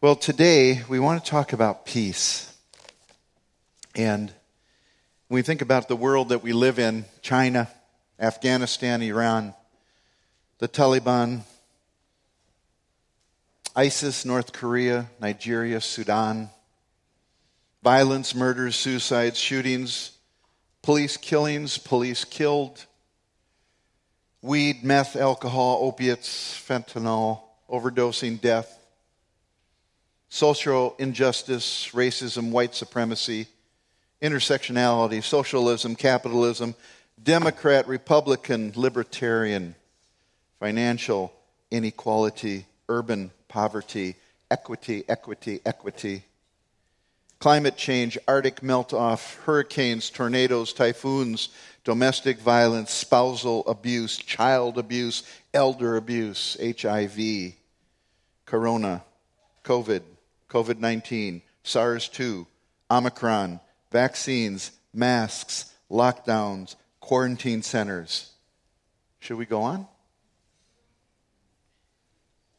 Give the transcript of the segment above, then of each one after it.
Well, today we want to talk about peace. And when we think about the world that we live in China, Afghanistan, Iran, the Taliban, ISIS, North Korea, Nigeria, Sudan, violence, murders, suicides, shootings, police killings, police killed, weed, meth, alcohol, opiates, fentanyl, overdosing, death social injustice, racism, white supremacy, intersectionality, socialism, capitalism, Democrat, Republican, libertarian, financial inequality, urban poverty, equity, equity, equity, climate change, Arctic melt off, hurricanes, tornadoes, typhoons, domestic violence, spousal abuse, child abuse, elder abuse, HIV, corona, COVID, COVID 19, SARS 2, Omicron, vaccines, masks, lockdowns, quarantine centers. Should we go on?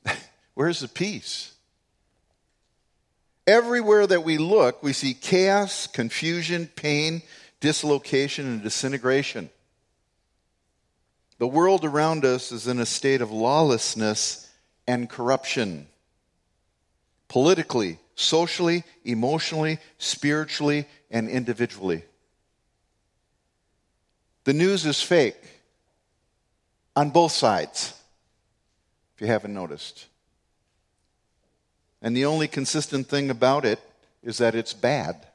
Where's the peace? Everywhere that we look, we see chaos, confusion, pain, dislocation, and disintegration. The world around us is in a state of lawlessness and corruption politically, socially, emotionally, spiritually, and individually. The news is fake on both sides, if you haven't noticed. And the only consistent thing about it is that it's bad.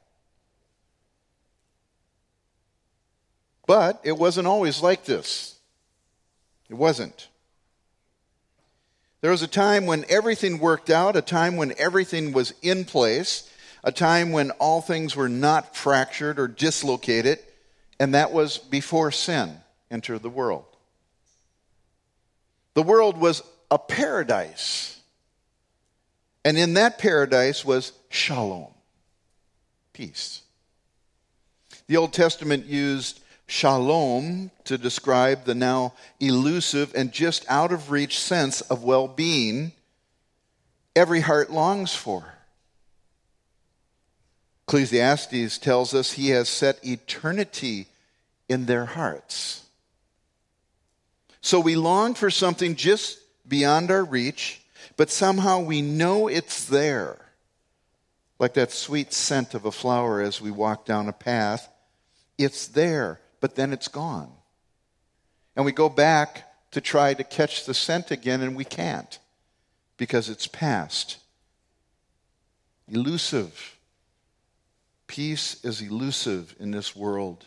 But it wasn't always like this. It wasn't. There was a time when everything worked out, a time when everything was in place, a time when all things were not fractured or dislocated, and that was before sin entered the world. The world was a paradise. And in that paradise was shalom, peace. The Old Testament used shalom to describe the now elusive and just out of reach sense of well being every heart longs for. Ecclesiastes tells us he has set eternity in their hearts. So we long for something just beyond our reach, but somehow we know it's there. Like that sweet scent of a flower as we walk down a path. It's there but then it's gone. And we go back to try to catch the scent again, and we can't because it's past. Elusive. Peace is elusive in this world.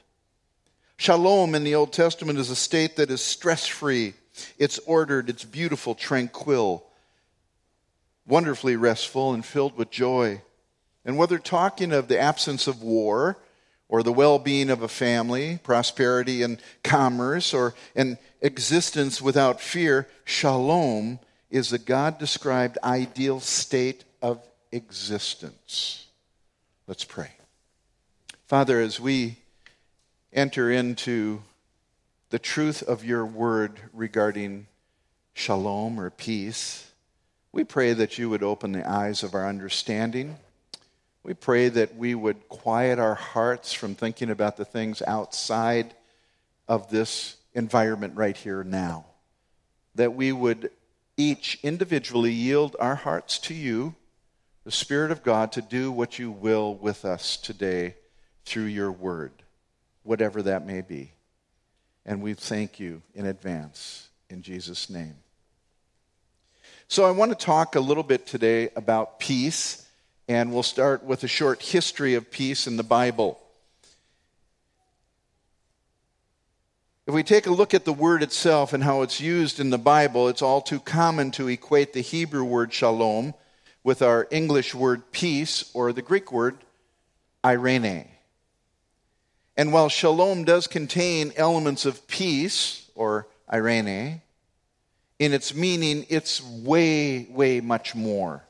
Shalom in the Old Testament is a state that is stress free, it's ordered, it's beautiful, tranquil, wonderfully restful, and filled with joy. And whether talking of the absence of war, or the well being of a family, prosperity and commerce, or an existence without fear, shalom is a God described ideal state of existence. Let's pray. Father, as we enter into the truth of your word regarding shalom or peace, we pray that you would open the eyes of our understanding we pray that we would quiet our hearts from thinking about the things outside of this environment right here now. That we would each individually yield our hearts to you, the Spirit of God, to do what you will with us today through your word, whatever that may be. And we thank you in advance in Jesus' name. So, I want to talk a little bit today about peace and we'll start with a short history of peace in the Bible. If we take a look at the word itself and how it's used in the Bible, it's all too common to equate the Hebrew word shalom with our English word peace or the Greek word eirene. And while shalom does contain elements of peace or eirene, in its meaning, it's way, way much more.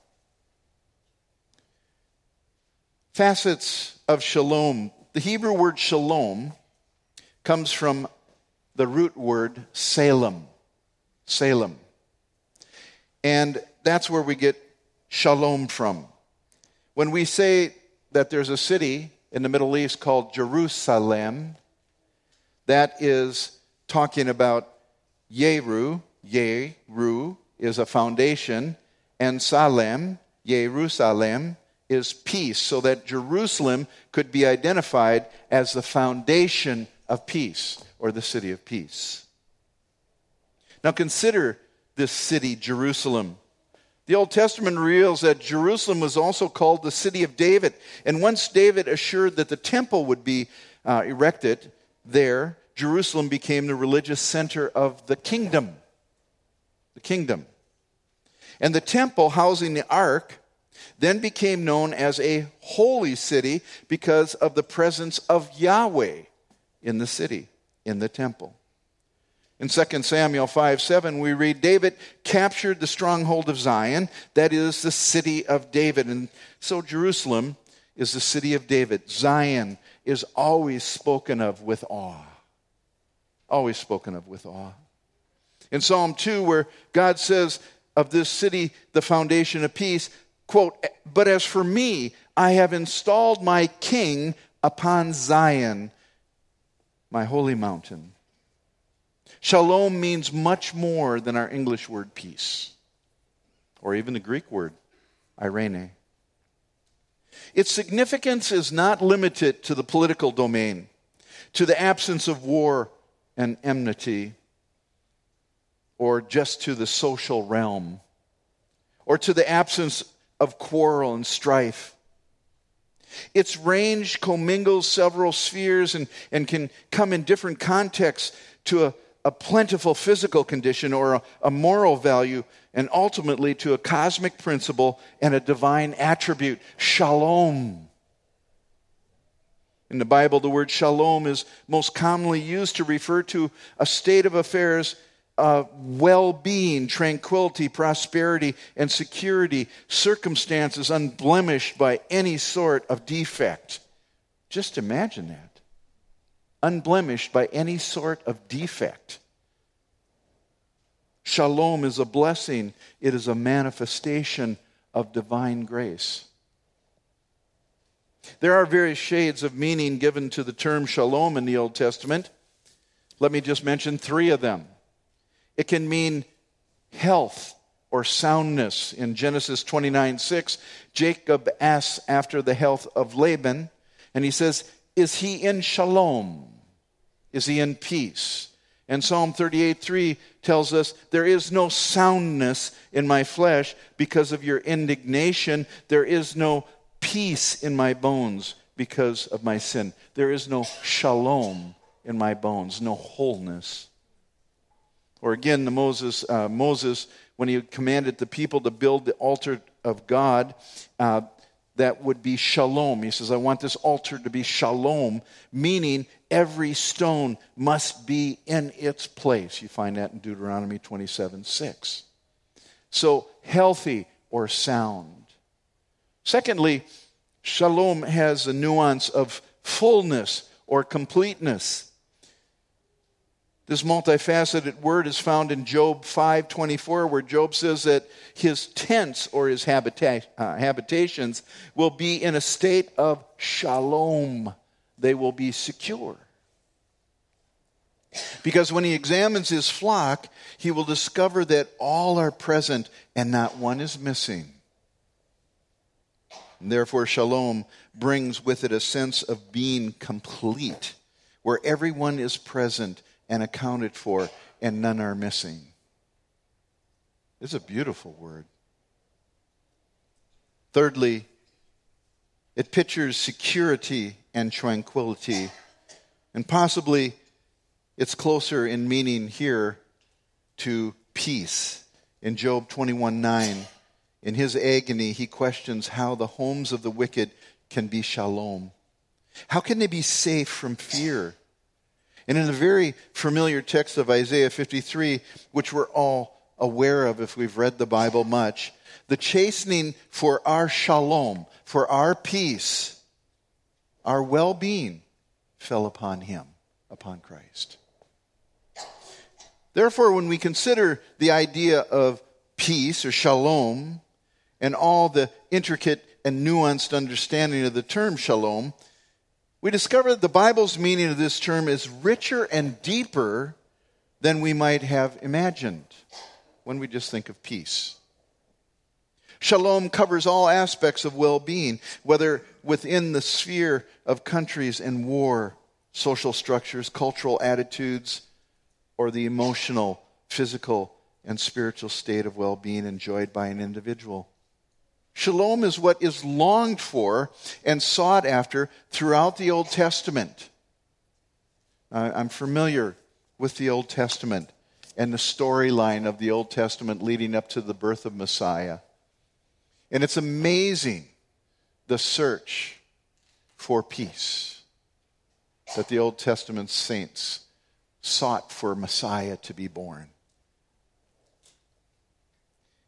Facets of shalom. The Hebrew word shalom comes from the root word Salem. Salem. And that's where we get shalom from? When we say that there's a city in the Middle East called Jerusalem, that is talking about Yeru, Yeru is a foundation, and Salem, Jerusalem, is peace, so that Jerusalem could be identified as the foundation of peace or the city of peace. Now consider this city, Jerusalem. The Old Testament reveals that Jerusalem was also called the city of David. And once David assured that the temple would be uh, erected there, Jerusalem became the religious center of the kingdom. The kingdom. And the temple housing the ark then became known as a holy city because of the presence of Yahweh in the city, in the temple. In 2 Samuel 5 7, we read David captured the stronghold of Zion, that is the city of David. And so Jerusalem is the city of David. Zion is always spoken of with awe. Always spoken of with awe. In Psalm 2, where God says of this city, the foundation of peace, quote, But as for me, I have installed my king upon Zion, my holy mountain. Shalom means much more than our English word peace, or even the Greek word eirene. Its significance is not limited to the political domain, to the absence of war and enmity, or just to the social realm, or to the absence of quarrel and strife. Its range commingles several spheres and, and can come in different contexts to a a plentiful physical condition or a, a moral value, and ultimately to a cosmic principle and a divine attribute shalom. In the Bible, the word shalom is most commonly used to refer to a state of affairs Uh, of well being, tranquility, prosperity, and security, circumstances unblemished by any sort of defect. Just imagine that unblemished by any sort of defect. Shalom is a blessing, it is a manifestation of divine grace. There are various shades of meaning given to the term shalom in the Old Testament. Let me just mention three of them. It can mean health or soundness. In Genesis 29 6, Jacob asks after the health of Laban, and he says, is he in shalom? Is he in peace? And Psalm 38 3 tells us, There is no soundness in my flesh because of your indignation. There is no peace in my bones because of my sin. There is no shalom in my bones, no wholeness. Or again, the Moses, uh, Moses, when he commanded the people to build the altar of God, uh, that would be shalom. He says, I want this altar to be shalom, meaning every stone must be in its place. You find that in Deuteronomy 27 6. So, healthy or sound. Secondly, shalom has a nuance of fullness or completeness. This multifaceted word is found in Job 5:24 where Job says that his tents or his habita- uh, habitations will be in a state of shalom. They will be secure. Because when he examines his flock, he will discover that all are present and not one is missing. And therefore, shalom brings with it a sense of being complete, where everyone is present and accounted for, and none are missing. It's a beautiful word. Thirdly, it pictures security and tranquility. And possibly it's closer in meaning here to peace. In Job 21 9, in his agony, he questions how the homes of the wicked can be shalom. How can they be safe from fear? And in a very familiar text of Isaiah 53, which we're all aware of if we've read the Bible much, the chastening for our shalom, for our peace, our well being, fell upon him, upon Christ. Therefore, when we consider the idea of peace or shalom, and all the intricate and nuanced understanding of the term shalom, we discover that the Bible's meaning of this term is richer and deeper than we might have imagined when we just think of peace. Shalom covers all aspects of well being, whether within the sphere of countries and war, social structures, cultural attitudes, or the emotional, physical, and spiritual state of well being enjoyed by an individual. Shalom is what is longed for and sought after throughout the Old Testament. I'm familiar with the Old Testament and the storyline of the Old Testament leading up to the birth of Messiah. And it's amazing the search for peace that the Old Testament saints sought for Messiah to be born.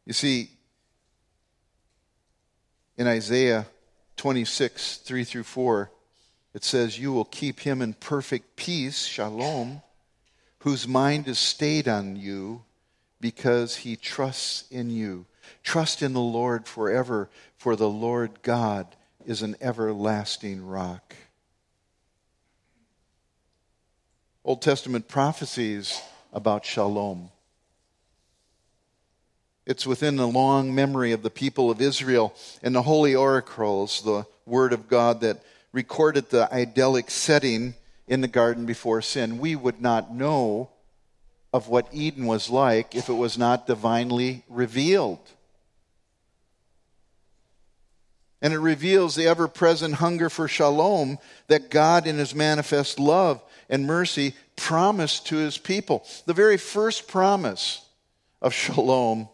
You see, in Isaiah 26, 3 through 4, it says, You will keep him in perfect peace, shalom, whose mind is stayed on you because he trusts in you. Trust in the Lord forever, for the Lord God is an everlasting rock. Old Testament prophecies about shalom. It's within the long memory of the people of Israel and the holy oracles, the word of God that recorded the idyllic setting in the garden before sin. We would not know of what Eden was like if it was not divinely revealed. And it reveals the ever present hunger for shalom that God, in his manifest love and mercy, promised to his people. The very first promise of shalom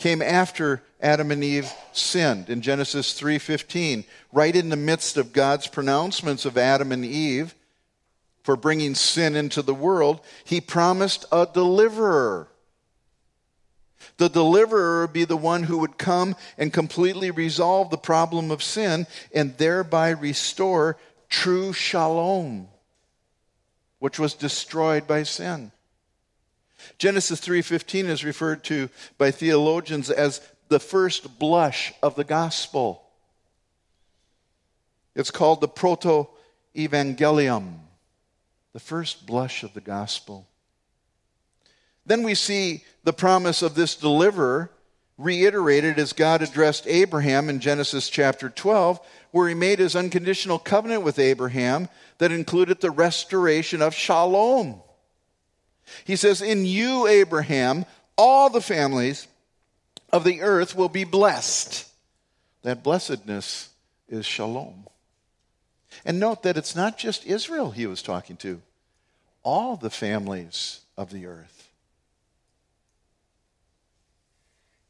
came after Adam and Eve sinned in Genesis 3:15 right in the midst of God's pronouncements of Adam and Eve for bringing sin into the world he promised a deliverer the deliverer would be the one who would come and completely resolve the problem of sin and thereby restore true shalom, which was destroyed by sin. Genesis 3:15 is referred to by theologians as the first blush of the gospel. It's called the proto evangelium, the first blush of the gospel. Then we see the promise of this deliverer reiterated as God addressed Abraham in Genesis chapter 12, where he made his unconditional covenant with Abraham that included the restoration of shalom. He says, In you, Abraham, all the families of the earth will be blessed. That blessedness is shalom. And note that it's not just Israel he was talking to, all the families of the earth.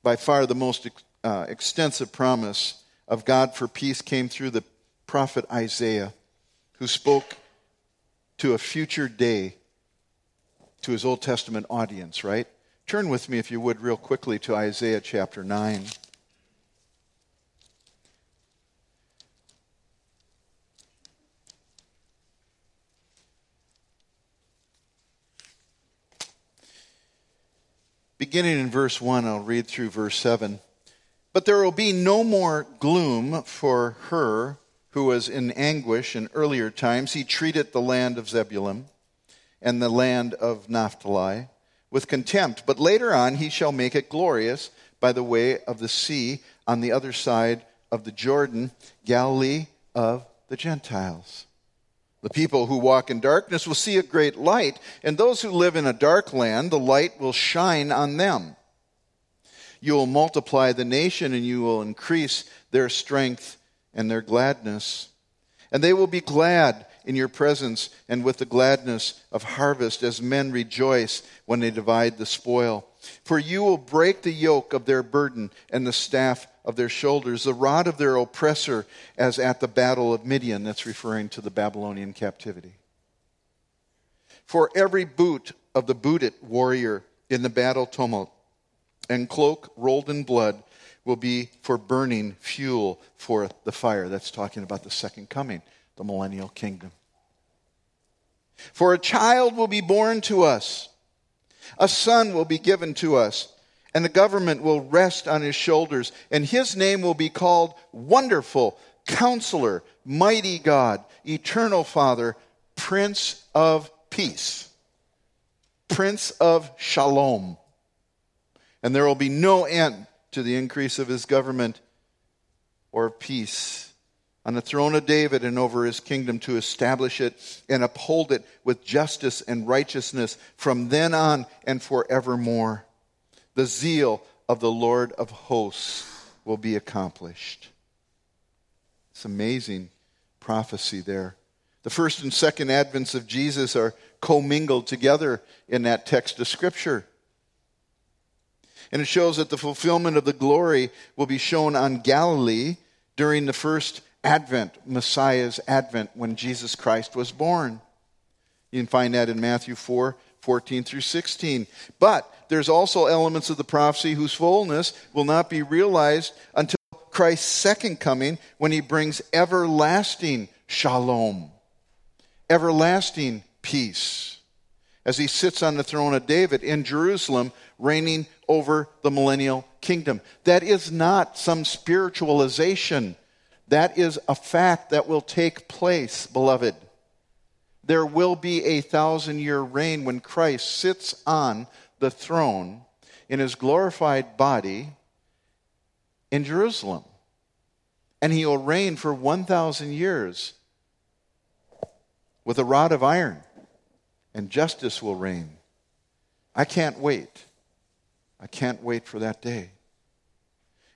by far the most uh, extensive promise of God for peace came through the prophet Isaiah, who spoke to a future day to his Old Testament audience, right? Turn with me, if you would, real quickly to Isaiah chapter 9. Beginning in verse 1, I'll read through verse 7. But there will be no more gloom for her who was in anguish in earlier times. He treated the land of Zebulun and the land of Naphtali with contempt. But later on, he shall make it glorious by the way of the sea on the other side of the Jordan, Galilee of the Gentiles. The people who walk in darkness will see a great light, and those who live in a dark land, the light will shine on them. You will multiply the nation, and you will increase their strength and their gladness. And they will be glad in your presence and with the gladness of harvest as men rejoice when they divide the spoil. For you will break the yoke of their burden and the staff of their shoulders, the rod of their oppressor, as at the battle of Midian. That's referring to the Babylonian captivity. For every boot of the booted warrior in the battle tumult and cloak rolled in blood will be for burning fuel for the fire. That's talking about the second coming, the millennial kingdom. For a child will be born to us, a son will be given to us and the government will rest on his shoulders, and his name will be called Wonderful, Counselor, Mighty God, Eternal Father, Prince of Peace, Prince of Shalom. And there will be no end to the increase of his government or peace on the throne of David and over his kingdom to establish it and uphold it with justice and righteousness from then on and forevermore. The zeal of the Lord of hosts will be accomplished. It's amazing prophecy there. The first and second advents of Jesus are commingled together in that text of Scripture. And it shows that the fulfillment of the glory will be shown on Galilee during the first advent, Messiah's advent, when Jesus Christ was born. You can find that in Matthew 4 14 through 16. But there's also elements of the prophecy whose fullness will not be realized until Christ's second coming when he brings everlasting shalom, everlasting peace, as he sits on the throne of David in Jerusalem, reigning over the millennial kingdom. That is not some spiritualization. That is a fact that will take place, beloved. There will be a thousand year reign when Christ sits on the throne in his glorified body in Jerusalem. And he will reign for 1,000 years with a rod of iron, and justice will reign. I can't wait. I can't wait for that day.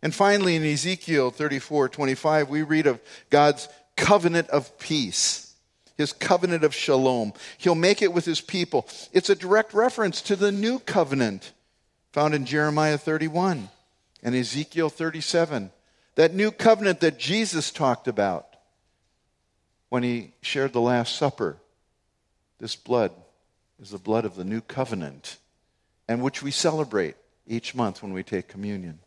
And finally, in Ezekiel 34 25, we read of God's covenant of peace, his covenant of shalom. He'll make it with his people. It's a direct reference to the new covenant found in Jeremiah 31 and Ezekiel 37. That new covenant that Jesus talked about when he shared the Last Supper. This blood is the blood of the new covenant, and which we celebrate each month when we take communion.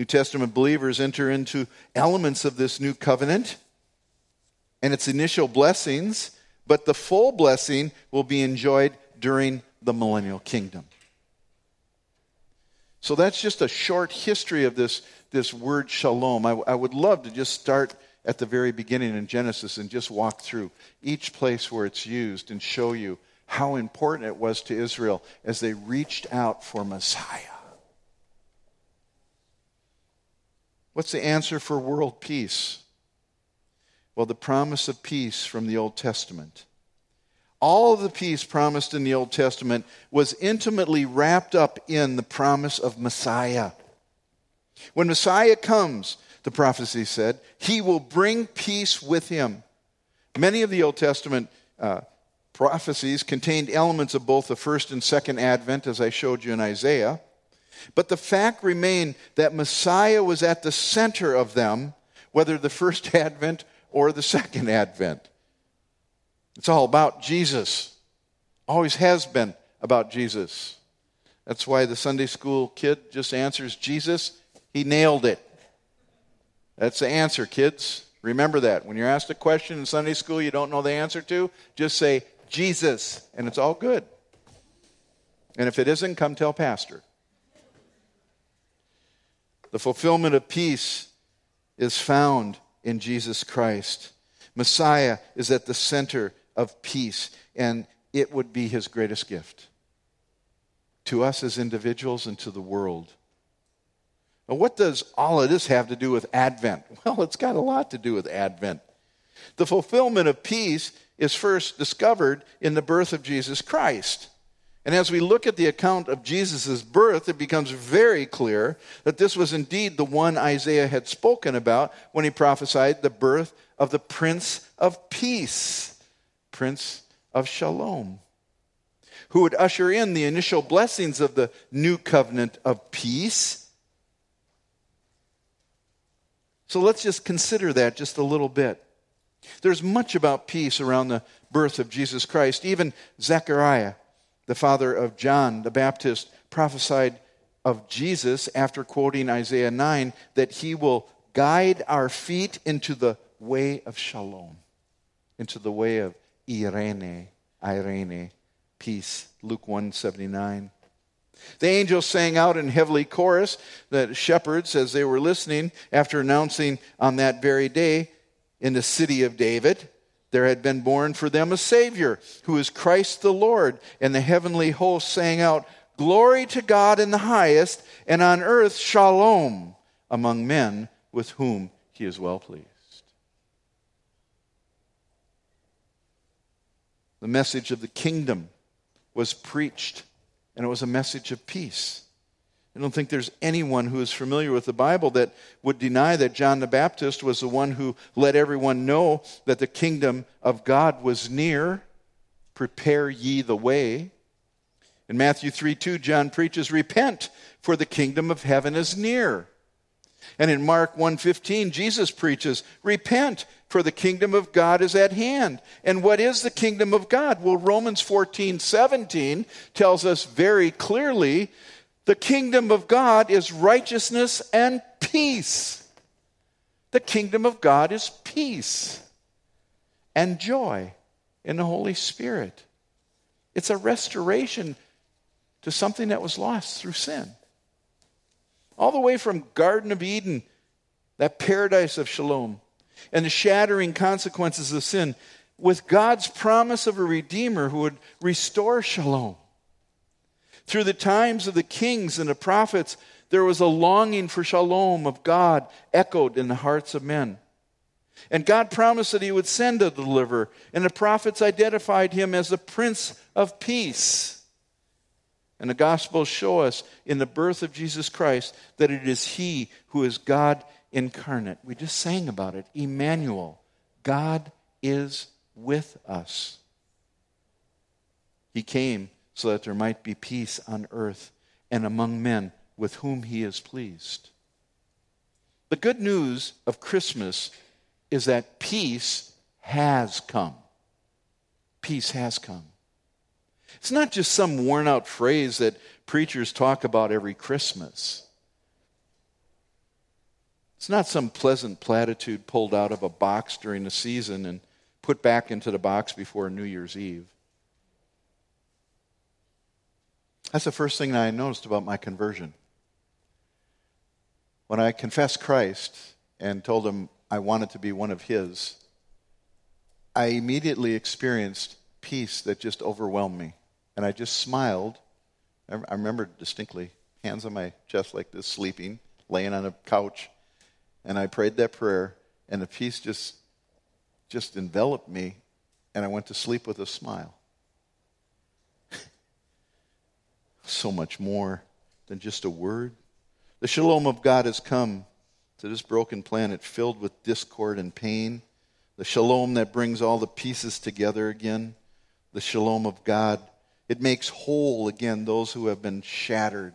New Testament believers enter into elements of this new covenant and its initial blessings, but the full blessing will be enjoyed during the millennial kingdom. So that's just a short history of this, this word shalom. I, I would love to just start at the very beginning in Genesis and just walk through each place where it's used and show you how important it was to Israel as they reached out for Messiah. What's the answer for world peace? Well, the promise of peace from the Old Testament. All of the peace promised in the Old Testament was intimately wrapped up in the promise of Messiah. When Messiah comes, the prophecy said, he will bring peace with him. Many of the Old Testament uh, prophecies contained elements of both the first and second advent, as I showed you in Isaiah. But the fact remained that Messiah was at the center of them, whether the first advent or the second advent. It's all about Jesus. Always has been about Jesus. That's why the Sunday school kid just answers Jesus. He nailed it. That's the answer, kids. Remember that. When you're asked a question in Sunday school you don't know the answer to, just say, Jesus, and it's all good. And if it isn't, come tell Pastor. The fulfillment of peace is found in Jesus Christ. Messiah is at the center of peace, and it would be his greatest gift to us as individuals and to the world. Now, what does all of this have to do with Advent? Well, it's got a lot to do with Advent. The fulfillment of peace is first discovered in the birth of Jesus Christ. And as we look at the account of Jesus' birth, it becomes very clear that this was indeed the one Isaiah had spoken about when he prophesied the birth of the Prince of Peace, Prince of Shalom, who would usher in the initial blessings of the new covenant of peace. So let's just consider that just a little bit. There's much about peace around the birth of Jesus Christ. Even Zechariah, the father of John the Baptist, prophesied of Jesus after quoting Isaiah 9 that he will guide our feet into the way of shalom, into the way of Eirene, Eirene, peace. Luke 179. The angels sang out in heavenly chorus, the shepherds, as they were listening, after announcing on that very day in the city of David, there had been born for them a Savior, who is Christ the Lord. And the heavenly host sang out, Glory to God in the highest, and on earth shalom among men with whom he is well pleased. The message of the kingdom was preached, and it was a message of peace. I don't think there's anyone who is familiar with the Bible that would deny that John the Baptist was the one who let everyone know that the kingdom of God was near. Prepare ye the way. In Matthew 3 2, John preaches, Repent, for the kingdom of heaven is near. And in Mark 1:15 Jesus preaches, "Repent, for the kingdom of God is at hand." And what is the kingdom of God? Well, Romans 14:17 tells us very clearly, the kingdom of God is righteousness and peace. The kingdom of God is peace and joy in the Holy Spirit. It's a restoration to something that was lost through sin all the way from Garden of Eden, that paradise of shalom, and the shattering consequences of sin, with God's promise of a Redeemer who would restore shalom. Through the times of the kings and the prophets, there was a longing for shalom of God echoed in the hearts of men. And God promised that He would send a deliverer, and the prophets identified Him as the Prince of Peace. And the Gospels show us in the birth of Jesus Christ that it is He who is God incarnate. We just sang about it Emmanuel. God is with us. He came so that there might be peace on earth and among men with whom He is pleased. The good news of Christmas is that peace has come. Peace has come. It's not just some worn out phrase that preachers talk about every Christmas. It's not some pleasant platitude pulled out of a box during the season and put back into the box before New Year's Eve. That's the first thing I noticed about my conversion. When I confessed Christ and told him I wanted to be one of his, I immediately experienced peace that just overwhelmed me. And I just smiled. I remember distinctly, hands on my chest like this, sleeping, laying on a couch. And I prayed that prayer, and the peace just, just enveloped me, and I went to sleep with a smile. So much more than just a word. The shalom of God has come to this broken planet filled with discord and pain. The shalom that brings all the pieces together again. The shalom of God it makes whole again those who have been shattered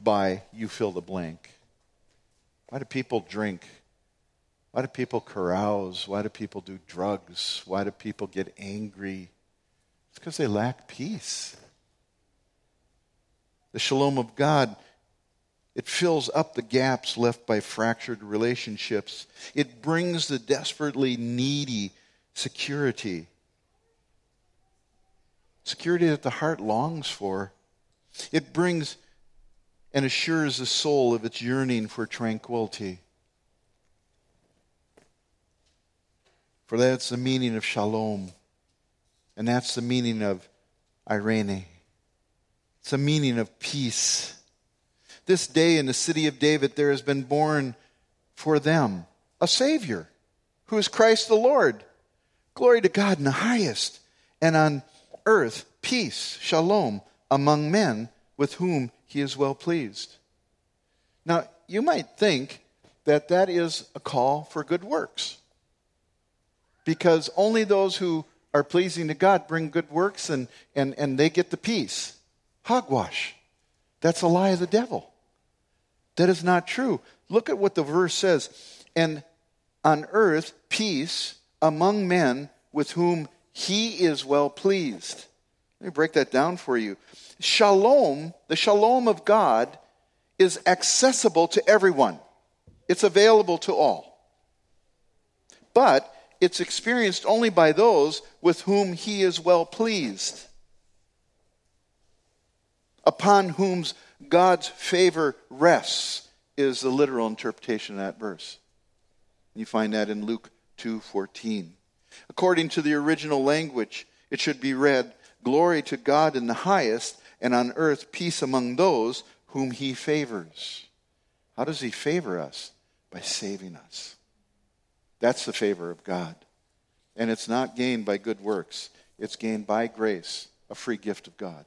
by you fill the blank. Why do people drink? Why do people carouse? Why do people do drugs? Why do people get angry? It's because they lack peace. The shalom of God, it fills up the gaps left by fractured relationships. It brings the desperately needy security security that the heart longs for. It brings and assures the soul of its yearning for tranquility. For that's the meaning of shalom. And that's the meaning of eirene. It's a meaning of peace. This day in the city of David, there has been born for them a Savior who is Christ the Lord. Glory to God in the highest, and on earth peace, shalom, among men with whom he is well pleased. Now, you might think that that is a call for good works. Because only those who are pleasing to God bring good works and, and, and they get the peace. Hogwash. That's a lie of the devil. That is not true. Look at what the verse says. And on earth, peace among men with whom he is well pleased. Let me break that down for you. Shalom, the shalom of God, is accessible to everyone, it's available to all. But it's experienced only by those with whom he is well pleased. Upon whom God's favor rests, is the literal interpretation of that verse. You find that in Luke 2:14. According to the original language, it should be read, "Glory to God in the highest, and on earth peace among those whom he favors." How does he favor us? By saving us. That's the favor of God. And it's not gained by good works. It's gained by grace, a free gift of God.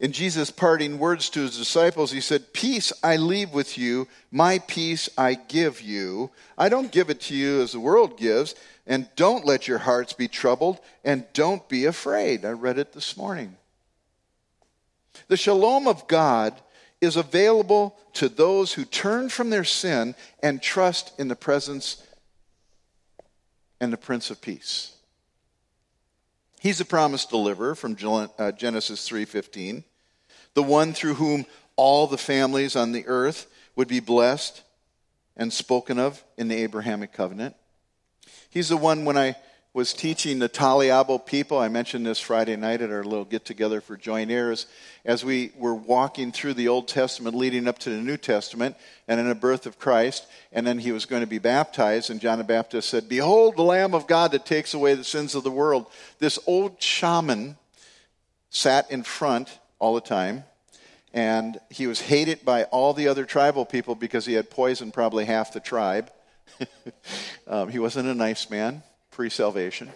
In Jesus' parting words to his disciples, he said, Peace I leave with you, my peace I give you. I don't give it to you as the world gives, and don't let your hearts be troubled, and don't be afraid. I read it this morning. The shalom of God is available to those who turn from their sin and trust in the presence and the Prince of Peace. He's a promised deliverer from uh, Genesis 3:15, the one through whom all the families on the earth would be blessed and spoken of in the Abrahamic covenant. He's the one when I was teaching the Taliabo people. I mentioned this Friday night at our little get together for joint heirs as we were walking through the Old Testament leading up to the New Testament and in the birth of Christ. And then he was going to be baptized. And John the Baptist said, Behold, the Lamb of God that takes away the sins of the world. This old shaman sat in front all the time. And he was hated by all the other tribal people because he had poisoned probably half the tribe. um, he wasn't a nice man pre salvation.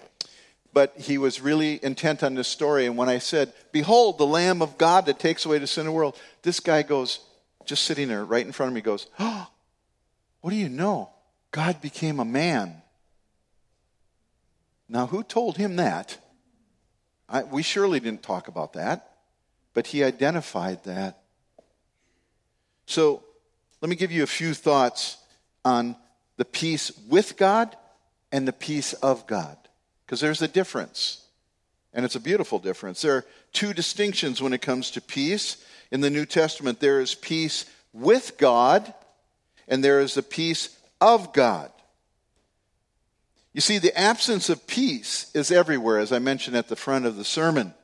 But he was really intent on this story. And when I said, Behold, the Lamb of God that takes away the sin of the world, this guy goes, just sitting there right in front of me, goes, Oh, what do you know? God became a man. Now, who told him that? I, we surely didn't talk about that, but he identified that. So, let me give you a few thoughts on the peace with God and the peace of God. Because there's a difference. And it's a beautiful difference. There are two distinctions when it comes to peace. In the New Testament, there is peace with God, and there is the peace of God. You see, the absence of peace is everywhere, as I mentioned at the front of the sermon.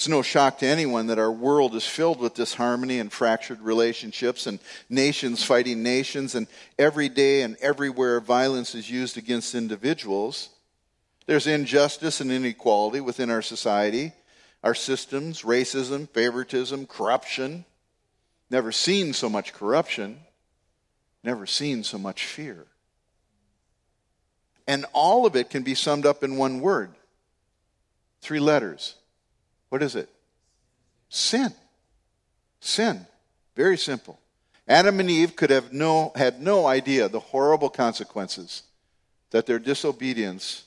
It's no shock to anyone that our world is filled with disharmony and fractured relationships and nations fighting nations, and every day and everywhere violence is used against individuals. There's injustice and inequality within our society, our systems, racism, favoritism, corruption. Never seen so much corruption, never seen so much fear. And all of it can be summed up in one word three letters what is it? Sin. Sin. Very simple. Adam and Eve could have no, had no idea the horrible consequences that their disobedience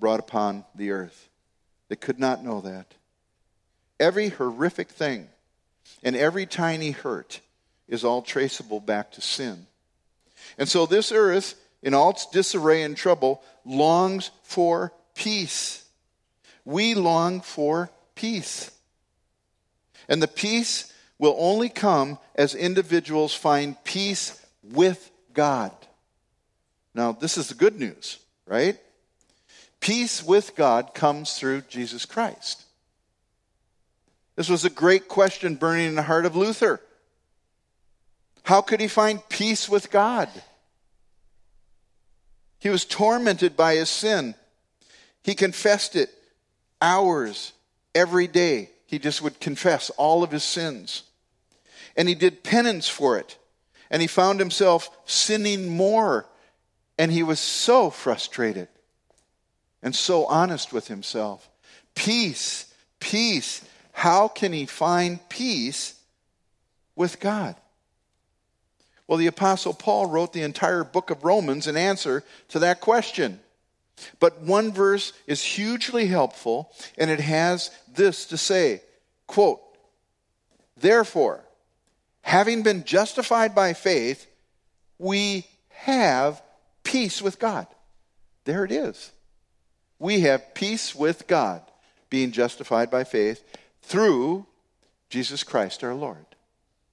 brought upon the earth. They could not know that. Every horrific thing and every tiny hurt is all traceable back to sin. And so this earth, in all its disarray and trouble, longs for peace. We long for peace. And the peace will only come as individuals find peace with God. Now, this is the good news, right? Peace with God comes through Jesus Christ. This was a great question burning in the heart of Luther. How could he find peace with God? He was tormented by his sin. He confessed it hours every day. He just would confess all of his sins. And he did penance for it. And he found himself sinning more. And he was so frustrated and so honest with himself. Peace, peace. How can he find peace with God? Well, the Apostle Paul wrote the entire book of Romans in answer to that question. But one verse is hugely helpful, and it has this to say quote, Therefore, having been justified by faith, we have peace with God. There it is. We have peace with God, being justified by faith through Jesus Christ our Lord.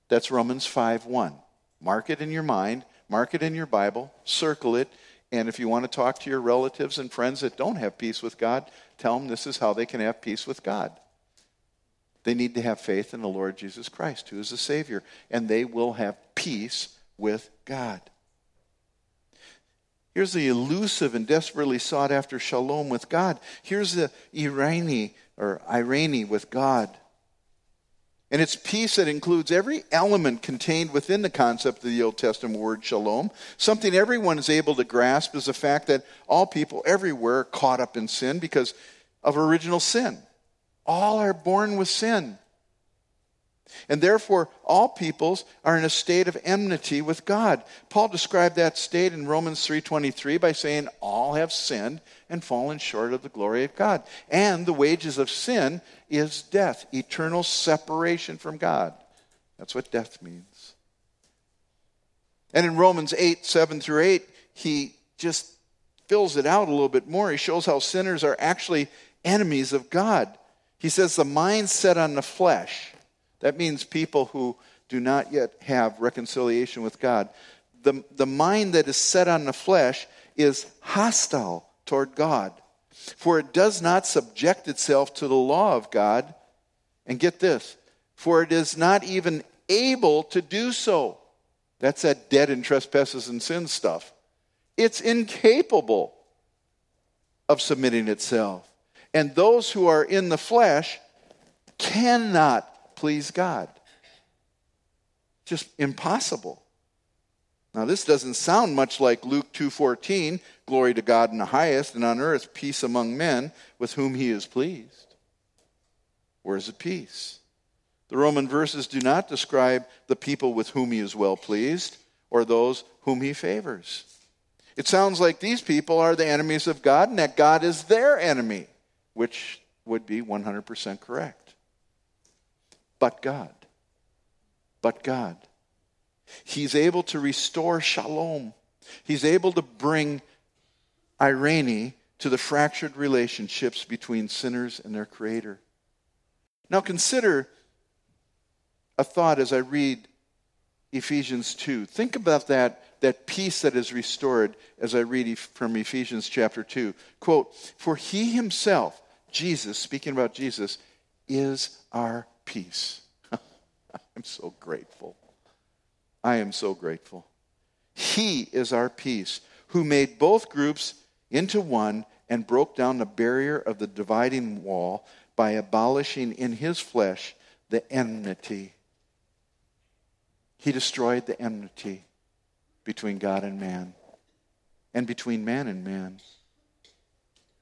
That's Romans 5 1. Mark it in your mind, mark it in your Bible, circle it, and if you want to talk to your relatives and friends that don't have peace with God, tell them this is how they can have peace with God. They need to have faith in the Lord Jesus Christ, who is the Savior, and they will have peace with God. Here's the elusive and desperately sought after shalom with God. Here's the Irani or eirene with God. And it's peace that includes every element contained within the concept of the Old Testament word shalom. Something everyone is able to grasp is the fact that all people everywhere are caught up in sin because of original sin. All are born with sin. And therefore, all peoples are in a state of enmity with God. Paul described that state in Romans 3.23 by saying, all have sinned and fallen short of the glory of God. And the wages of sin is death, eternal separation from God. That's what death means. And in Romans 8, 7 through 8, he just fills it out a little bit more. He shows how sinners are actually enemies of God. He says, the mind set on the flesh that means people who do not yet have reconciliation with God. The, the mind that is set on the flesh is hostile toward God, for it does not subject itself to the law of God. And get this, for it is not even able to do so. That's that dead in trespasses and sins stuff. It's incapable of submitting itself. And those who are in the flesh cannot please God. Just impossible. Now this doesn't sound much like Luke 2:14, glory to God in the highest and on earth peace among men with whom he is pleased. Where's the peace? The Roman verses do not describe the people with whom he is well pleased or those whom he favors. It sounds like these people are the enemies of God and that God is their enemy, which would be 100% correct. But God. But God. He's able to restore shalom. He's able to bring eirene to the fractured relationships between sinners and their Creator. Now consider a thought as I read Ephesians 2. Think about that, that peace that is restored as I read from Ephesians chapter 2. Quote, For he himself, Jesus, speaking about Jesus, is our peace. I'm so grateful. I am so grateful. He is our peace, who made both groups into one and broke down the barrier of the dividing wall by abolishing in his flesh the enmity. He destroyed the enmity between God and man, and between man and man.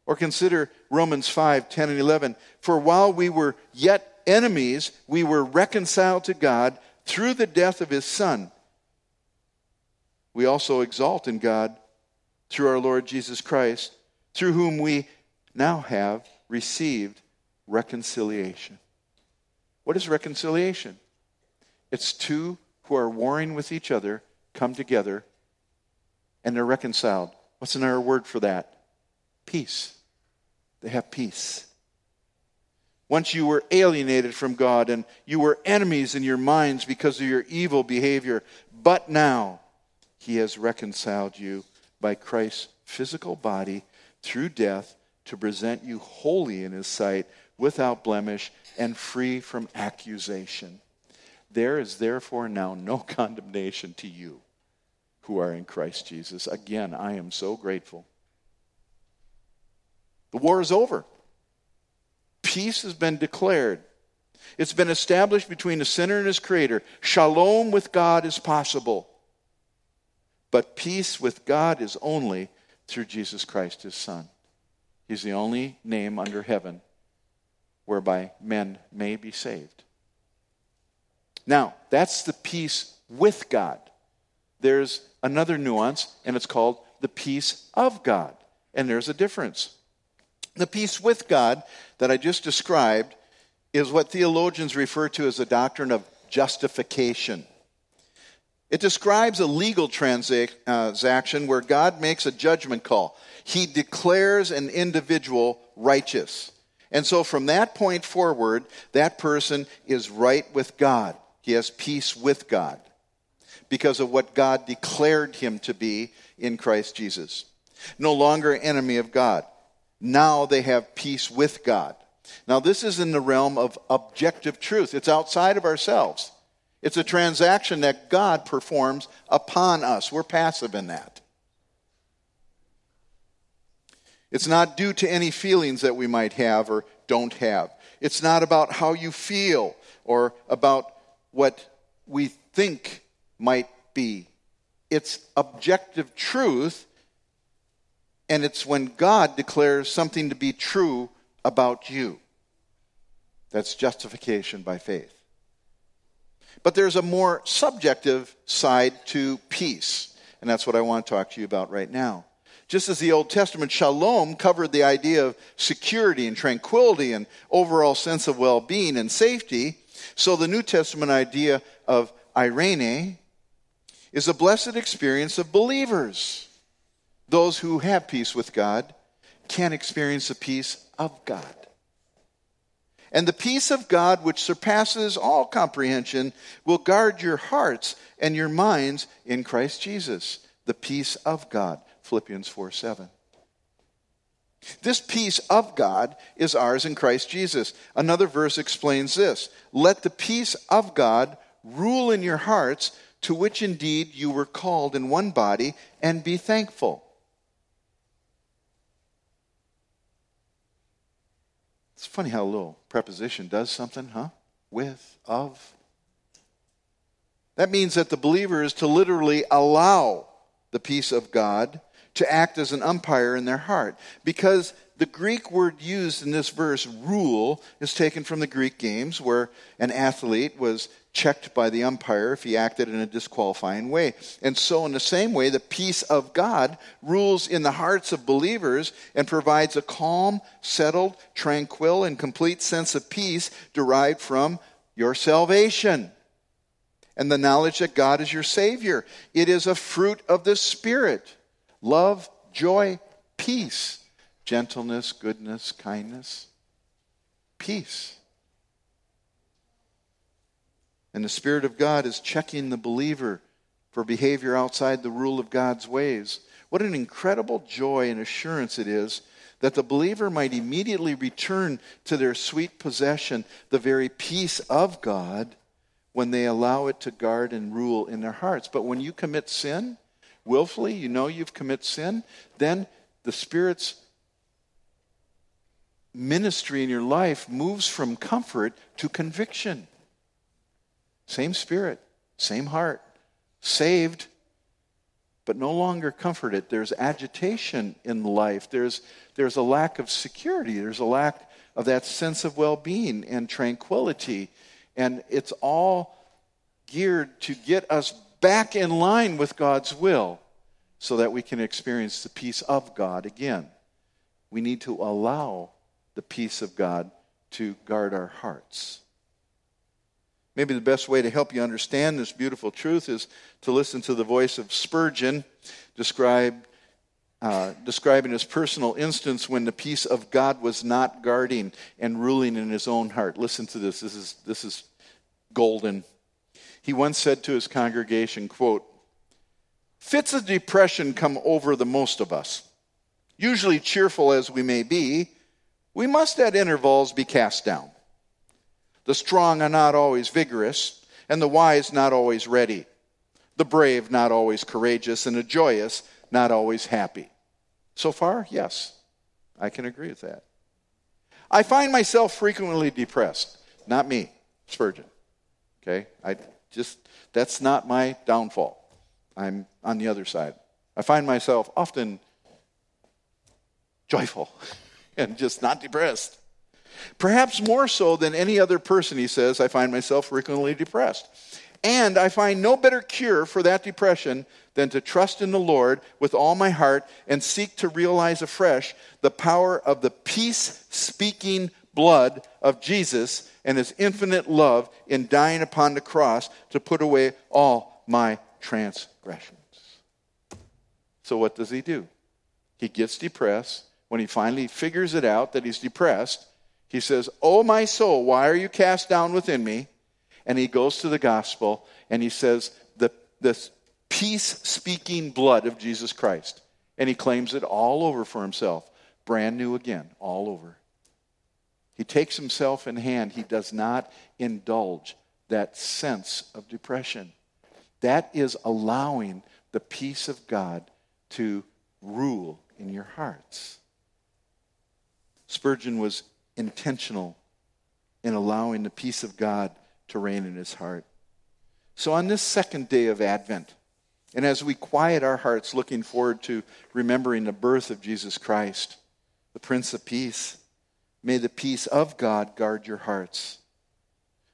Or consider Romans 5 10 and 11. For while we were yet enemies, we were reconciled to God through the death of his Son. We also exalt in God through our Lord Jesus Christ, through whom we now have received reconciliation. What is reconciliation? It's two who are warring with each other come together and they're reconciled. What's another word for that? Peace. They have peace. Once you were alienated from God and you were enemies in your minds because of your evil behavior. But now he has reconciled you by Christ's physical body through death to present you holy in his sight, without blemish, and free from accusation. There is therefore now no condemnation to you who are in Christ Jesus. Again, I am so grateful. The war is over peace has been declared. It's been established between the sinner and his creator. Shalom with God is possible. But peace with God is only through Jesus Christ, his Son. He's the only name under heaven whereby men may be saved. Now, that's the peace with God. There's another nuance, and it's called the peace of God. And there's a difference. The peace with God that I just described is what theologians refer to as the doctrine of justification. It describes a legal transaction where God makes a judgment call. He declares an individual righteous. And so from that point forward, that person is right with God. He has peace with God because of what God declared him to be in Christ Jesus. No longer enemy of God. Now they have peace with God. Now, this is in the realm of objective truth, it's outside of ourselves. It's a transaction that God performs upon us. We're passive in that. It's not due to any feelings that we might have or don't have. It's not about how you feel or about what we think might be. It's objective truth, and it's when God declares something to be true about you. That's justification by faith. But there's a more subjective side to peace, and that's what I want to talk to you about right now. Just as the Old Testament shalom covered the idea of security and tranquility and overall sense of well being and safety, so the New Testament idea of eirene is a blessed experience of believers. Those who have peace with God can experience the peace of God. And the peace of God, which surpasses all comprehension, will guard your hearts and your minds in Christ Jesus. The peace of God. Philippians 4 7. This peace of God is ours in Christ Jesus. Another verse explains this Let the peace of God rule in your hearts, to which indeed you were called in one body, and be thankful. It's funny how a little preposition does something, huh? With, of. That means that the believer is to literally allow the peace of God to act as an umpire in their heart. Because the Greek word used in this verse, rule, is taken from the Greek games where an athlete was checked by the umpire if he acted in a disqualifying way. And so, in the same way, the peace of God rules in the hearts of believers and provides a calm, settled, tranquil, and complete sense of peace derived from your salvation and the knowledge that God is your Savior. It is a fruit of the Spirit love, joy, peace, gentleness, goodness, kindness, peace. And the Spirit of God is checking the believer for behavior outside the rule of God's ways. What an incredible joy and assurance it is that the believer might immediately return to their sweet possession, the very peace of God, when they allow it to guard and rule in their hearts. But when you commit sin, willfully, you know you've committed sin, then the Spirit's ministry in your life moves from comfort to conviction. Same spirit, same heart, saved, but no longer comforted. There's agitation in life. There's, there's a lack of security. There's a lack of that sense of well being and tranquility. And it's all geared to get us back in line with God's will so that we can experience the peace of God again. We need to allow the peace of God to guard our hearts. Maybe the best way to help you understand this beautiful truth is to listen to the voice of Spurgeon uh, describing his personal instance when the peace of God was not guarding and ruling in his own heart. Listen to this. This is, this is golden. He once said to his congregation, quote, Fits of depression come over the most of us. Usually cheerful as we may be, we must at intervals be cast down. The strong are not always vigorous, and the wise not always ready. The brave not always courageous, and the joyous not always happy. So far, yes, I can agree with that. I find myself frequently depressed. Not me, Spurgeon. Okay? I just, that's not my downfall. I'm on the other side. I find myself often joyful and just not depressed. Perhaps more so than any other person, he says, I find myself frequently depressed. And I find no better cure for that depression than to trust in the Lord with all my heart and seek to realize afresh the power of the peace speaking blood of Jesus and his infinite love in dying upon the cross to put away all my transgressions. So, what does he do? He gets depressed. When he finally figures it out that he's depressed, he says, Oh, my soul, why are you cast down within me? And he goes to the gospel and he says, The, the peace speaking blood of Jesus Christ. And he claims it all over for himself. Brand new again, all over. He takes himself in hand. He does not indulge that sense of depression. That is allowing the peace of God to rule in your hearts. Spurgeon was intentional in allowing the peace of God to reign in his heart. So, on this second day of Advent, and as we quiet our hearts looking forward to remembering the birth of Jesus Christ, the Prince of Peace, may the peace of God guard your hearts.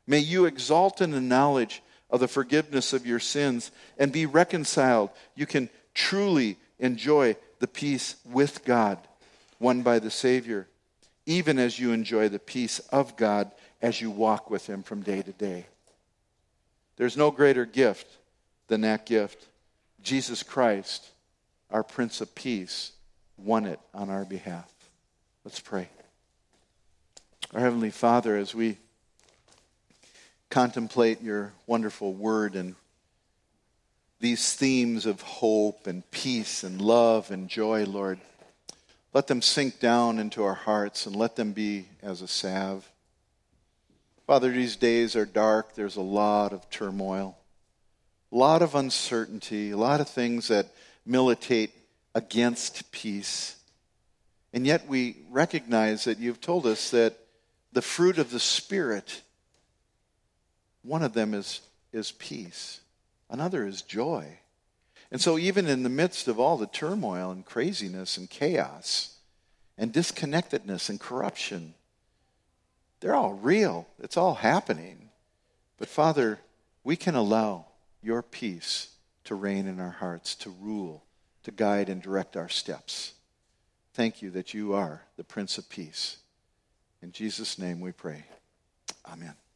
May you exalt in the knowledge of the forgiveness of your sins and be reconciled. You can truly enjoy the peace with God, won by the Savior, even as you enjoy the peace of God as you walk with Him from day to day. There's no greater gift than that gift. Jesus Christ, our Prince of Peace, won it on our behalf. Let's pray. Our Heavenly Father, as we contemplate your wonderful word and these themes of hope and peace and love and joy, Lord, let them sink down into our hearts and let them be as a salve. Father, these days are dark. There's a lot of turmoil, a lot of uncertainty, a lot of things that militate against peace. And yet we recognize that you've told us that the fruit of the Spirit, one of them is, is peace, another is joy. And so, even in the midst of all the turmoil and craziness and chaos and disconnectedness and corruption, they're all real. It's all happening. But, Father, we can allow your peace to reign in our hearts, to rule, to guide and direct our steps. Thank you that you are the Prince of Peace. In Jesus' name we pray. Amen.